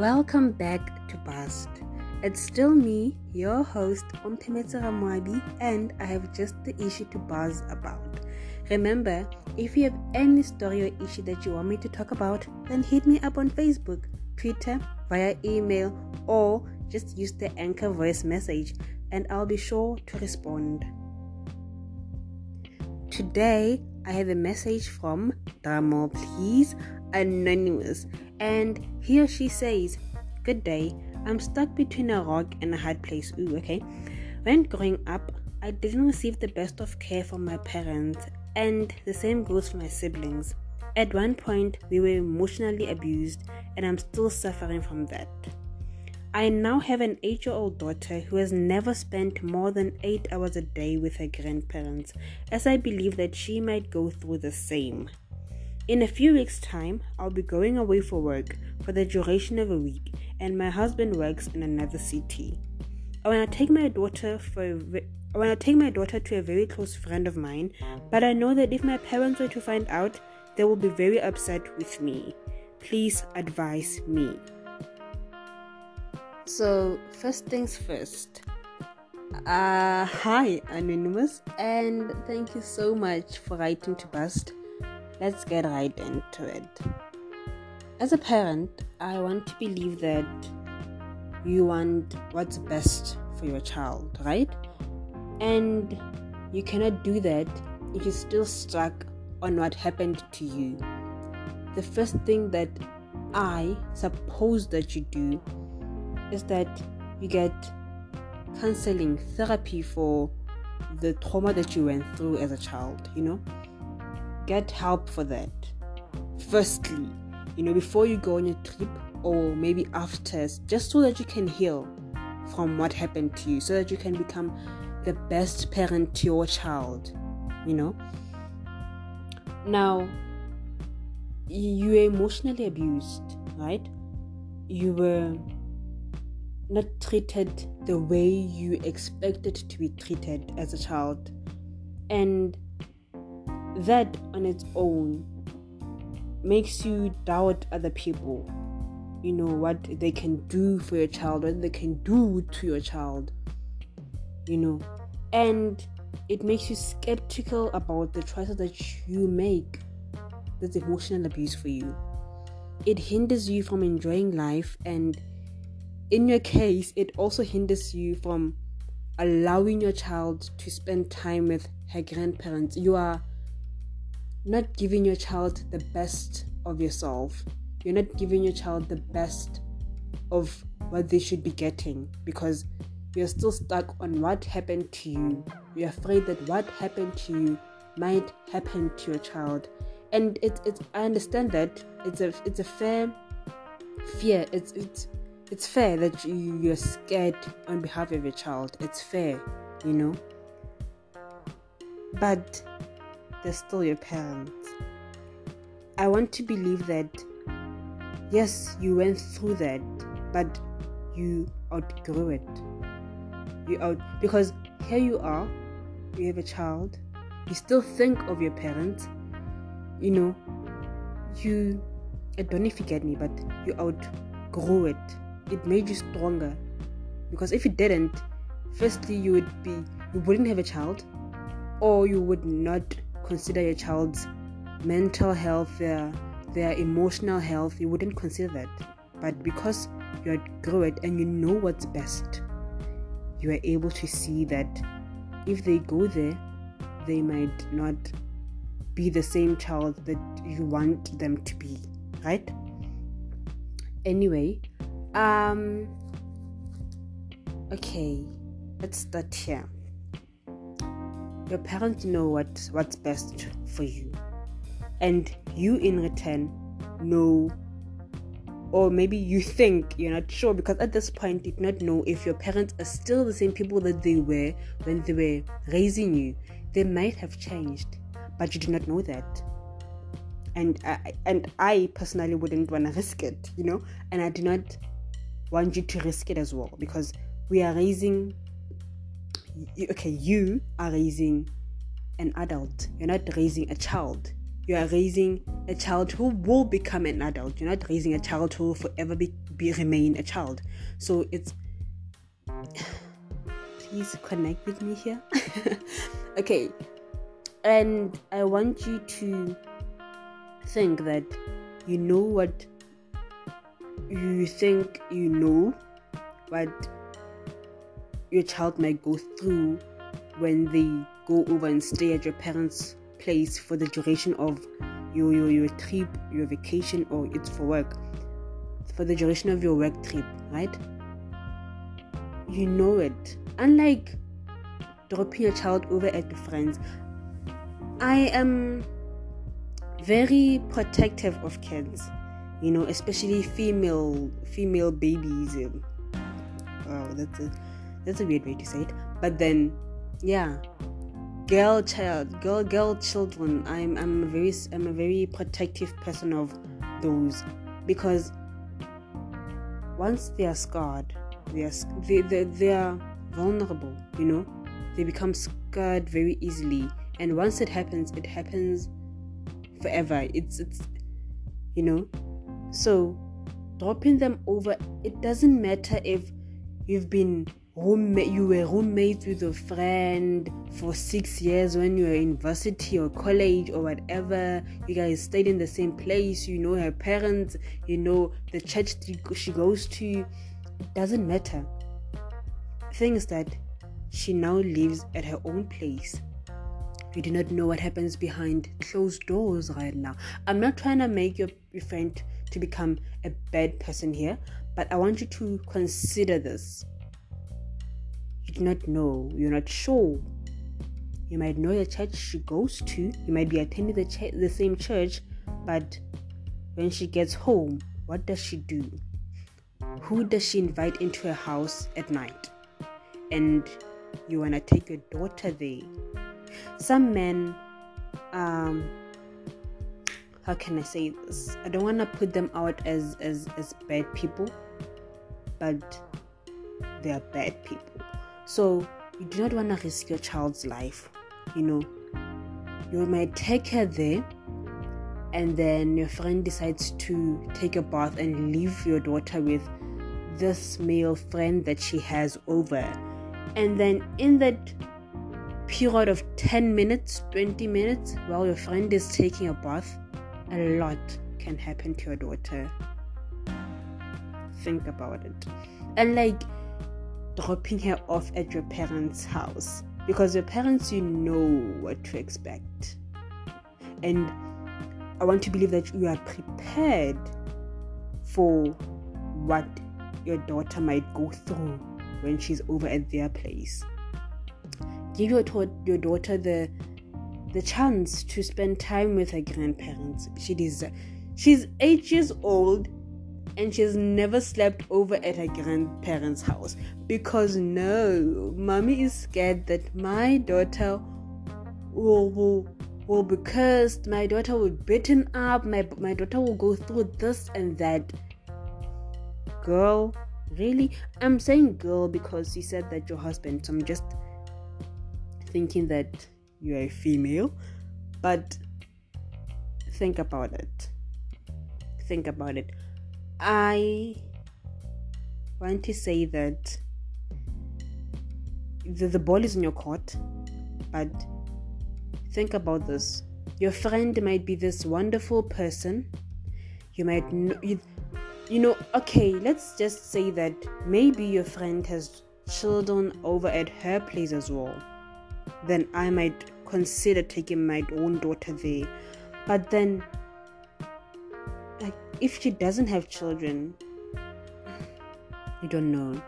Welcome back to Buzzed. It's still me, your host, Omtemetsa Ramwabi, and I have just the issue to buzz about. Remember, if you have any story or issue that you want me to talk about, then hit me up on Facebook, Twitter, via email, or just use the anchor voice message, and I'll be sure to respond. Today, I have a message from Dramo, please, Anonymous, and he or she says, Good day, I'm stuck between a rock and a hard place. Ooh, okay. When growing up, I didn't receive the best of care from my parents, and the same goes for my siblings. At one point, we were emotionally abused, and I'm still suffering from that. I now have an 8 year old daughter who has never spent more than 8 hours a day with her grandparents, as I believe that she might go through the same. In a few weeks' time, I'll be going away for work for the duration of a week, and my husband works in another city. I want to take my daughter for a, I want to take my daughter to a very close friend of mine, but I know that if my parents were to find out, they will be very upset with me. Please advise me. So, first things first. Uh, hi, Anonymous, and thank you so much for writing to Buzzed. Let's get right into it. As a parent, I want to believe that you want what's best for your child, right? And you cannot do that if you're still stuck on what happened to you. The first thing that I suppose that you do is that you get counseling therapy for the trauma that you went through as a child, you know? Get help for that. Firstly, you know, before you go on your trip or maybe after, just so that you can heal from what happened to you, so that you can become the best parent to your child, you know? Now, you were emotionally abused, right? You were not treated the way you expected to be treated as a child. And that on its own makes you doubt other people. You know, what they can do for your child, what they can do to your child. You know, and it makes you skeptical about the choices that you make. That's emotional abuse for you. It hinders you from enjoying life and in your case, it also hinders you from allowing your child to spend time with her grandparents. You are not giving your child the best of yourself. You're not giving your child the best of what they should be getting because you're still stuck on what happened to you. You're afraid that what happened to you might happen to your child. And it's it's I understand that it's a it's a fair fear. It's it's it's fair that you, you're scared on behalf of your child. It's fair, you know. But they're still your parents. I want to believe that, yes, you went through that, but you outgrew it. You out because here you are, you have a child, you still think of your parents, you know, you I don't know if you get me, but you outgrew it it made you stronger. Because if you didn't, firstly you would be you wouldn't have a child, or you would not consider your child's mental health, their their emotional health, you wouldn't consider that. But because you outgrew it and you know what's best, you are able to see that if they go there, they might not be the same child that you want them to be, right? Anyway, um. Okay, let's start here. Your parents know what what's best for you, and you in return know, or maybe you think you're not sure because at this point you do not know if your parents are still the same people that they were when they were raising you. They might have changed, but you do not know that. And I, and I personally wouldn't want to risk it, you know, and I do not want you to risk it as well because we are raising okay you are raising an adult you're not raising a child you are raising a child who will become an adult you're not raising a child who will forever be, be remain a child. So it's please connect with me here. okay. And I want you to think that you know what you think you know what your child might go through when they go over and stay at your parents' place for the duration of your, your, your trip, your vacation, or it's for work. For the duration of your work trip, right? You know it. Unlike dropping your child over at the friends, I am very protective of kids, you know, especially female female babies. Oh, that's a that's a weird way to say it. But then, yeah, girl child, girl girl children. I'm I'm a very I'm a very protective person of those because once they are scarred, they are they they, they are vulnerable. You know, they become scarred very easily, and once it happens, it happens forever. It's it's you know, so dropping them over. It doesn't matter if you've been roommate you were roommates with a friend for six years when you were in university or college or whatever. You guys stayed in the same place you know her parents you know the church she goes to. Doesn't matter. Thing is that she now lives at her own place. You do not know what happens behind closed doors right now. I'm not trying to make your, your friend to become a bad person here but i want you to consider this do not know, you're not sure. You might know the church she goes to, you might be attending the, ch- the same church, but when she gets home, what does she do? Who does she invite into her house at night? And you want to take your daughter there. Some men, um, how can I say this? I don't want to put them out as, as, as bad people, but they are bad people so you do not want to risk your child's life. You know, you might take her there, and then your friend decides to take a bath and leave your daughter with this male friend that she has over. And then in that period of 10 minutes, 20 minutes, while your friend is taking a bath, a lot can happen to your daughter. Think about it. And like, dropping her off at your parents' house because your parents, you know what to expect. And I want to believe that you are prepared for what your daughter might go through when she's over at their place. Give your, your daughter the the chance to spend time with her grandparents. She deserves. She's eight years old and she's never slept over at her grandparents' house because no, mommy is scared that my daughter will, will, will be cursed, my daughter will be beaten up, my, my daughter will go through this and that. Girl, really? I'm saying girl because you said that your husband, so I'm just thinking that you're a female, but think about it. Think about it I want to say that the, the ball is in your court, but think about this. Your friend might be this wonderful person. You might know, you, you know, okay, let's just say that maybe your friend has children over at her place as well. Then I might consider taking my own daughter there. But then like, if she doesn't have children, you don't know.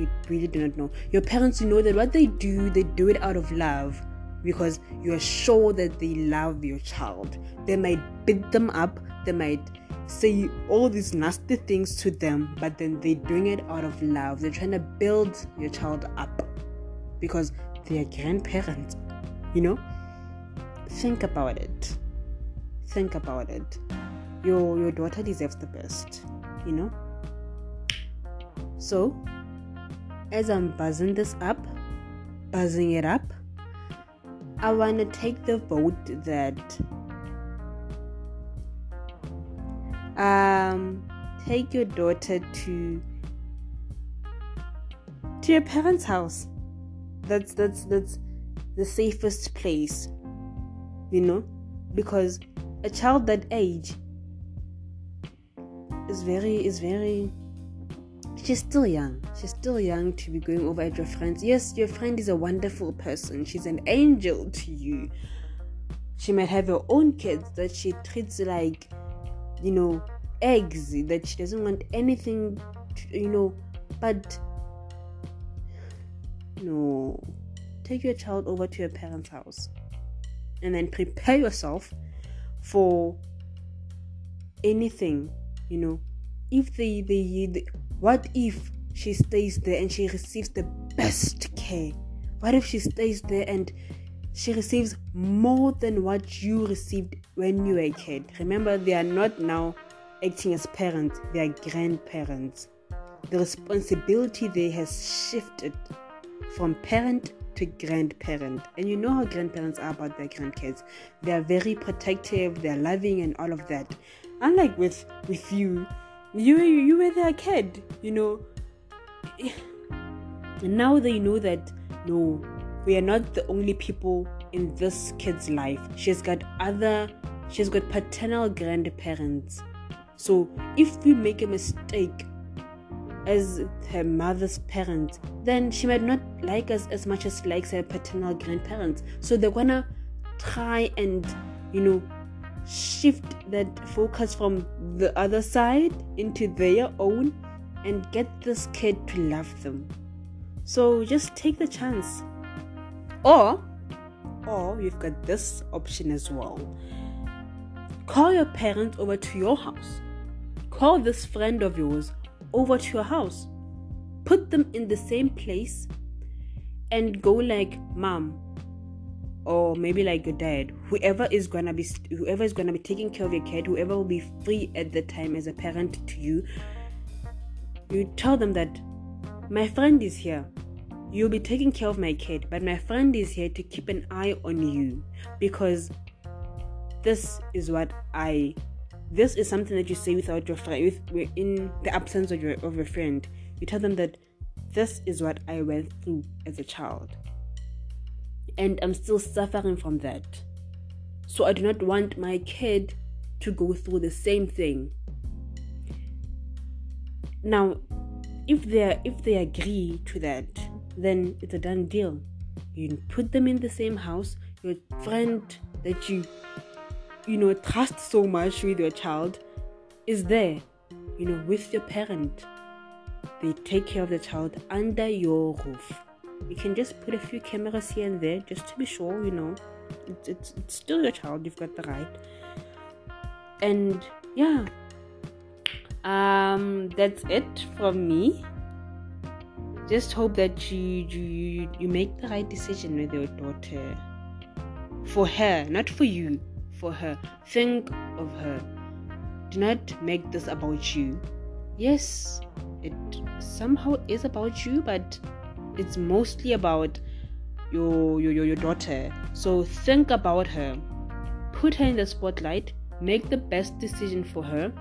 You really do not know. Your parents, you know that what they do, they do it out of love because you are sure that they love your child. They might beat them up, they might say all these nasty things to them, but then they're doing it out of love. They're trying to build your child up because they are grandparents, you know? Think about it. Think about it your your daughter deserves the best you know so as i'm buzzing this up buzzing it up i want to take the vote that um take your daughter to to your parents' house. That's that's that's the safest place. You know? Because a child that age is very is very she's still young. She's still young to be going over at your friends. Yes, your friend is a wonderful person. She's an angel to you. She might have her own kids that she treats like, you know, eggs, that she doesn't want anything, to, you know, but no. Take your child over to your parents' house and then prepare yourself for anything, you know. If they, they, they what if she stays there and she receives the best care? What if she stays there and she receives more than what you received when you were a kid. Remember, they are not now acting as parents, they are grandparents. The responsibility there has shifted from parent to grandparent. And you know how grandparents are about their grandkids. They are very protective, they're loving and all of that. Unlike with with you, you you were their kid, you know. And now they know that no, we are not the only people in this kid's life. She's got other, she's got paternal grandparents. So if we make a mistake as her mother's parents, then she might not like us as much as likes her paternal grandparents. So they're gonna try and, you know, shift that focus from the other side into their own and get this kid to love them. So just take the chance. Or, or you've got this option as well. Call your parents over to your house. Call this friend of yours over to your house. Put them in the same place and go like, Mom, or maybe like your dad, whoever is gonna be whoever is gonna be taking care of your kid, whoever will be free at the time as a parent to you, you tell them that my friend is here. You'll be taking care of my kid, but my friend is here to keep an eye on you because this is what I this is something that you say without your friend with in the absence of your of your friend. You tell them that this is what I went through as a child. And I'm still suffering from that. So I do not want my kid to go through the same thing. Now, if they if they agree to that, then it's a done deal. You put them in the same house. Your friend that you you know trust so much with your child is there, you know, with your parent. They take care of the child under your roof. You can just put a few cameras here and there just to be sure, you know, it's, it's, it's still your child, you've got the right. And yeah, um, that's it from me. Just hope that you you you make the right decision with your daughter. For her not for you for her. Think of her. Do not make this about you. Yes it somehow is about you but it's mostly about your your your daughter so think about her put her in the spotlight make the best decision for her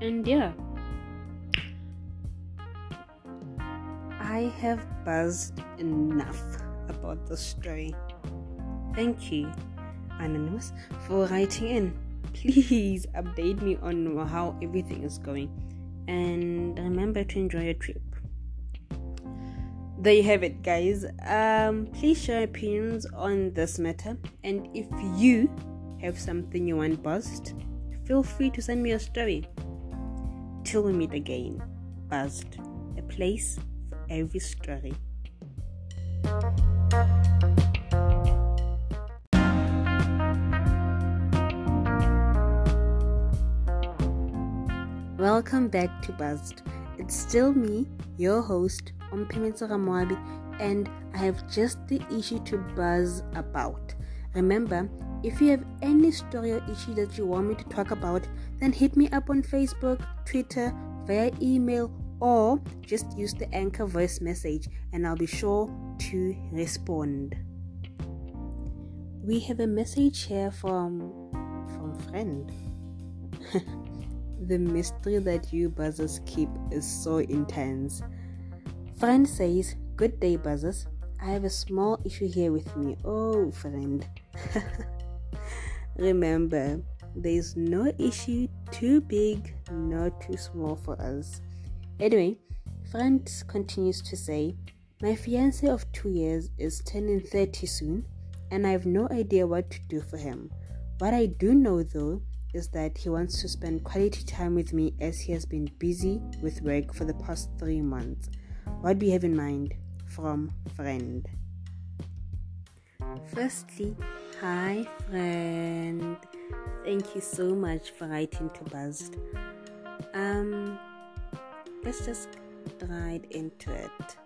and yeah I have buzzed enough about the story. Thank you, Anonymous, for writing in. Please update me on how everything is going. And remember to enjoy your trip. There you have it, guys. Um, please share opinions on this matter. And if you have something you want buzzed, feel free to send me a story. Till we meet again, buzzed, a place for every story. Welcome back to Buzzed. It's still me, your host, Ompimitsa Ramwabi, and I have just the issue to buzz about. Remember, if you have any story or issue that you want me to talk about, then hit me up on Facebook, Twitter, via email, or just use the anchor voice message and I'll be sure to respond. We have a message here from from friend. the mystery that you buzzers keep is so intense. Friend says, Good day, buzzers. I have a small issue here with me. Oh, friend. Remember, there is no issue too big nor too small for us. Anyway, friend continues to say, My fiance of two years is turning 30 soon, and I have no idea what to do for him. What I do know though is that he wants to spend quality time with me as he has been busy with work for the past three months. What do you have in mind? From friend. Firstly, hi friend. Thank you so much for writing to Buzzed. Um, let's just right into it.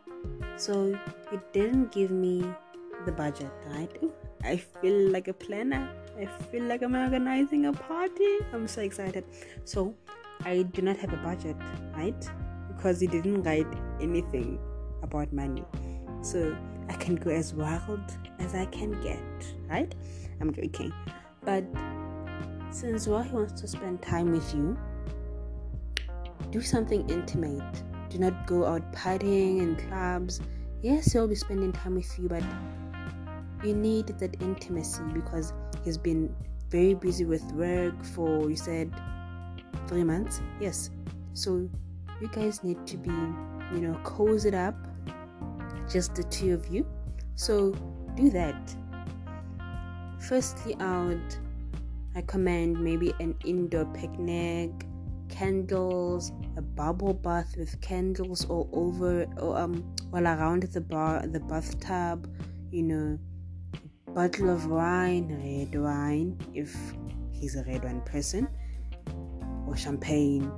So you didn't give me the budget, right? I feel like a planner. I feel like I'm organizing a party. I'm so excited. So I do not have a budget, right? Because you didn't write anything about money. So I can go as wild as I can get, right? I'm joking. But since Wahi wants to spend time with you, do something intimate. Do not go out partying in clubs. Yes, he'll be spending time with you, but you need that intimacy because he's been very busy with work for you said three months. Yes. So you guys need to be, you know, cozy up, just the two of you. So do that. Firstly, I would recommend maybe an indoor picnic, candles, a bubble bath with candles all over or um all around the bar the bathtub, you know, bottle of wine, red wine, if he's a red wine person, or champagne,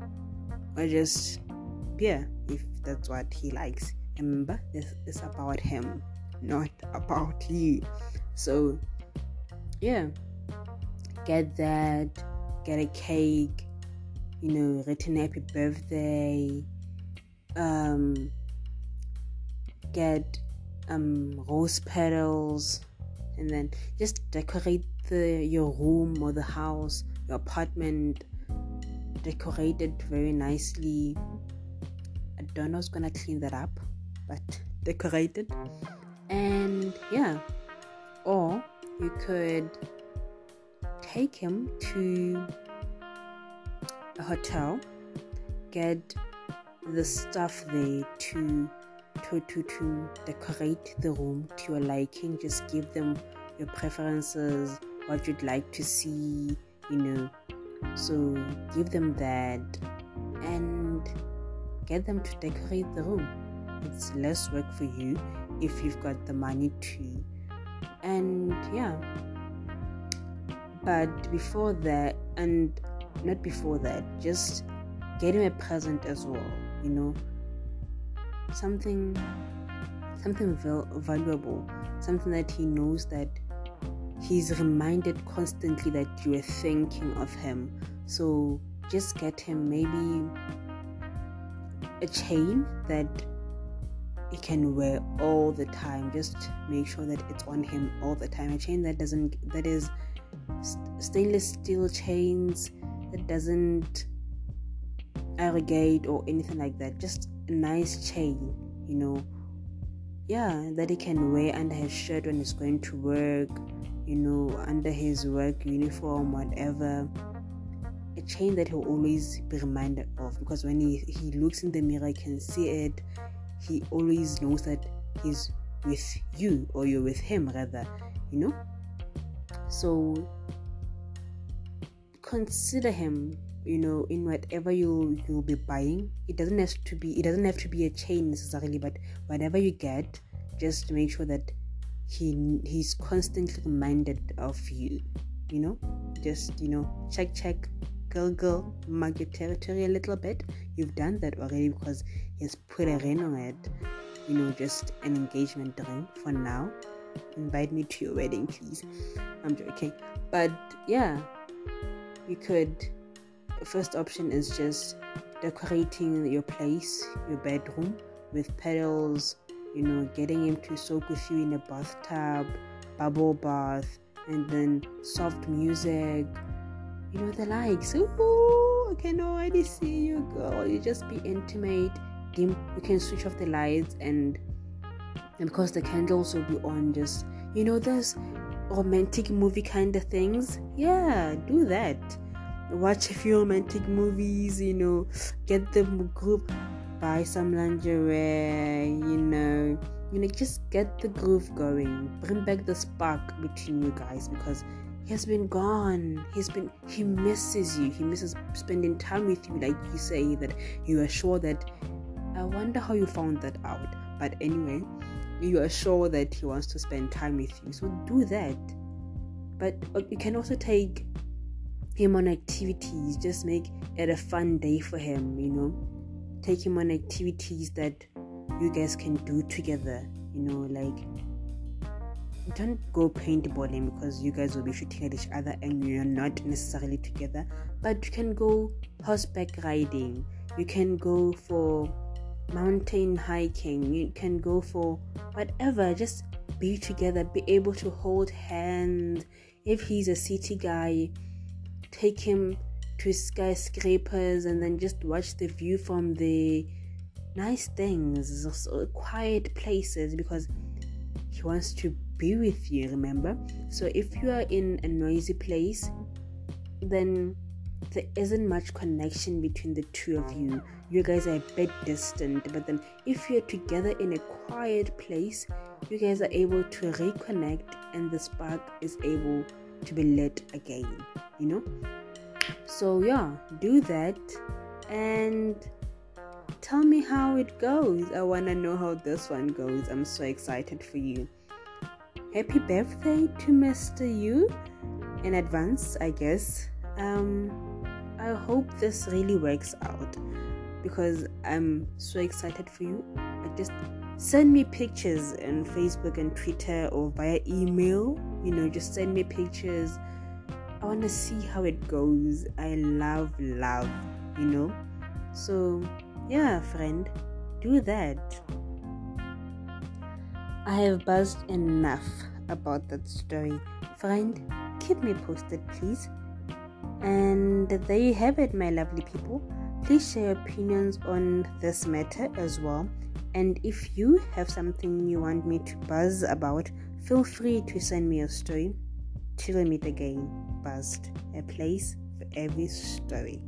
or just beer, if that's what he likes. Remember, this is about him, not about you. So, yeah, get that, get a cake, you know, written happy birthday, um, get um, rose petals and then just decorate the your room or the house, your apartment, decorate it very nicely. Don't know who's gonna clean that up, but decorate it. And yeah, or you could take him to a hotel, get the stuff there to to to to decorate the room to your liking. Just give them your preferences what you'd like to see you know. So give them that. And get them to decorate the room. It's less work for you if you've got the money to. And yeah. But before that and not before that just get him a present as well you know. Something something val- valuable. Something that he knows that he's reminded constantly that you are thinking of him. So just get him. Maybe a chain that he can wear all the time just make sure that it's on him all the time a chain that doesn't that is stainless steel chains that doesn't irrigate or anything like that just a nice chain, you know. Yeah, that he can wear under his shirt when he's going to work, you know, under his work uniform, whatever. A chain that he'll always be reminded of because when he, he looks in the mirror, he can see it. He always knows that he's with you or you're with him, rather, you know. So consider him you know in whatever you you'll be buying it doesn't have to be it doesn't have to be a chain necessarily but whatever you get just make sure that he he's constantly reminded of you you know just you know check check girl girl mark your territory a little bit. You've done that already because he's put a ring on it. You know just an engagement ring for now. Invite me to your wedding please. I'm joking. But yeah you could first option is just decorating your place, your bedroom with petals, you know, getting him to soak with you in a bathtub, bubble bath, and then soft music, you know, the likes. Ooh, I can already see you, girl. You just be intimate. Dim. You can switch off the lights and and because the candles will be on, just you know, there's romantic movie kind of things. Yeah, do that. Watch a few romantic movies. You know, get the group, buy some lingerie. You know you know just get the groove going bring back the spark between you guys because he has been gone. He's been he misses you. He misses spending time with you. Like you say that you are sure that i wonder how you found that out. But anyway you are sure that he wants to spend time with you. So do that. But uh, you can also take him on activities. Just make it a fun day for him you know. Take him on activities that you guys can do together. You know, like don't go paintballing because you guys will be shooting at each other and you're not necessarily together. But you can go horseback riding. You can go for mountain hiking. You can go for whatever. Just be together. Be able to hold hands. If he's a city guy, take him to skyscrapers and then just watch the view from the nice things, quiet places because he wants to be with you, remember? So if you are in a noisy place, then there isn't much connection between the two of you. You guys are a bit distant, but then if you're together in a quiet place, you guys are able to reconnect and the spark is able to be lit again, you know? So, yeah, do that and Tell me how it goes. I want to know how this one goes. I'm so excited for you. Happy birthday to Mr. You in advance, I guess. Um, I hope this really works out because I'm so excited for you. I just send me pictures on Facebook and Twitter or via email. You know, just send me pictures. I want to see how it goes. I love love, you know. So yeah, friend, do that. I have buzzed enough about that story. Friend, keep me posted, please. And there you have it, my lovely people. Please share opinions on this matter as well. And if you have something you want me to buzz about, feel free to send me a story. Till we meet again, buzzed, a place for every story.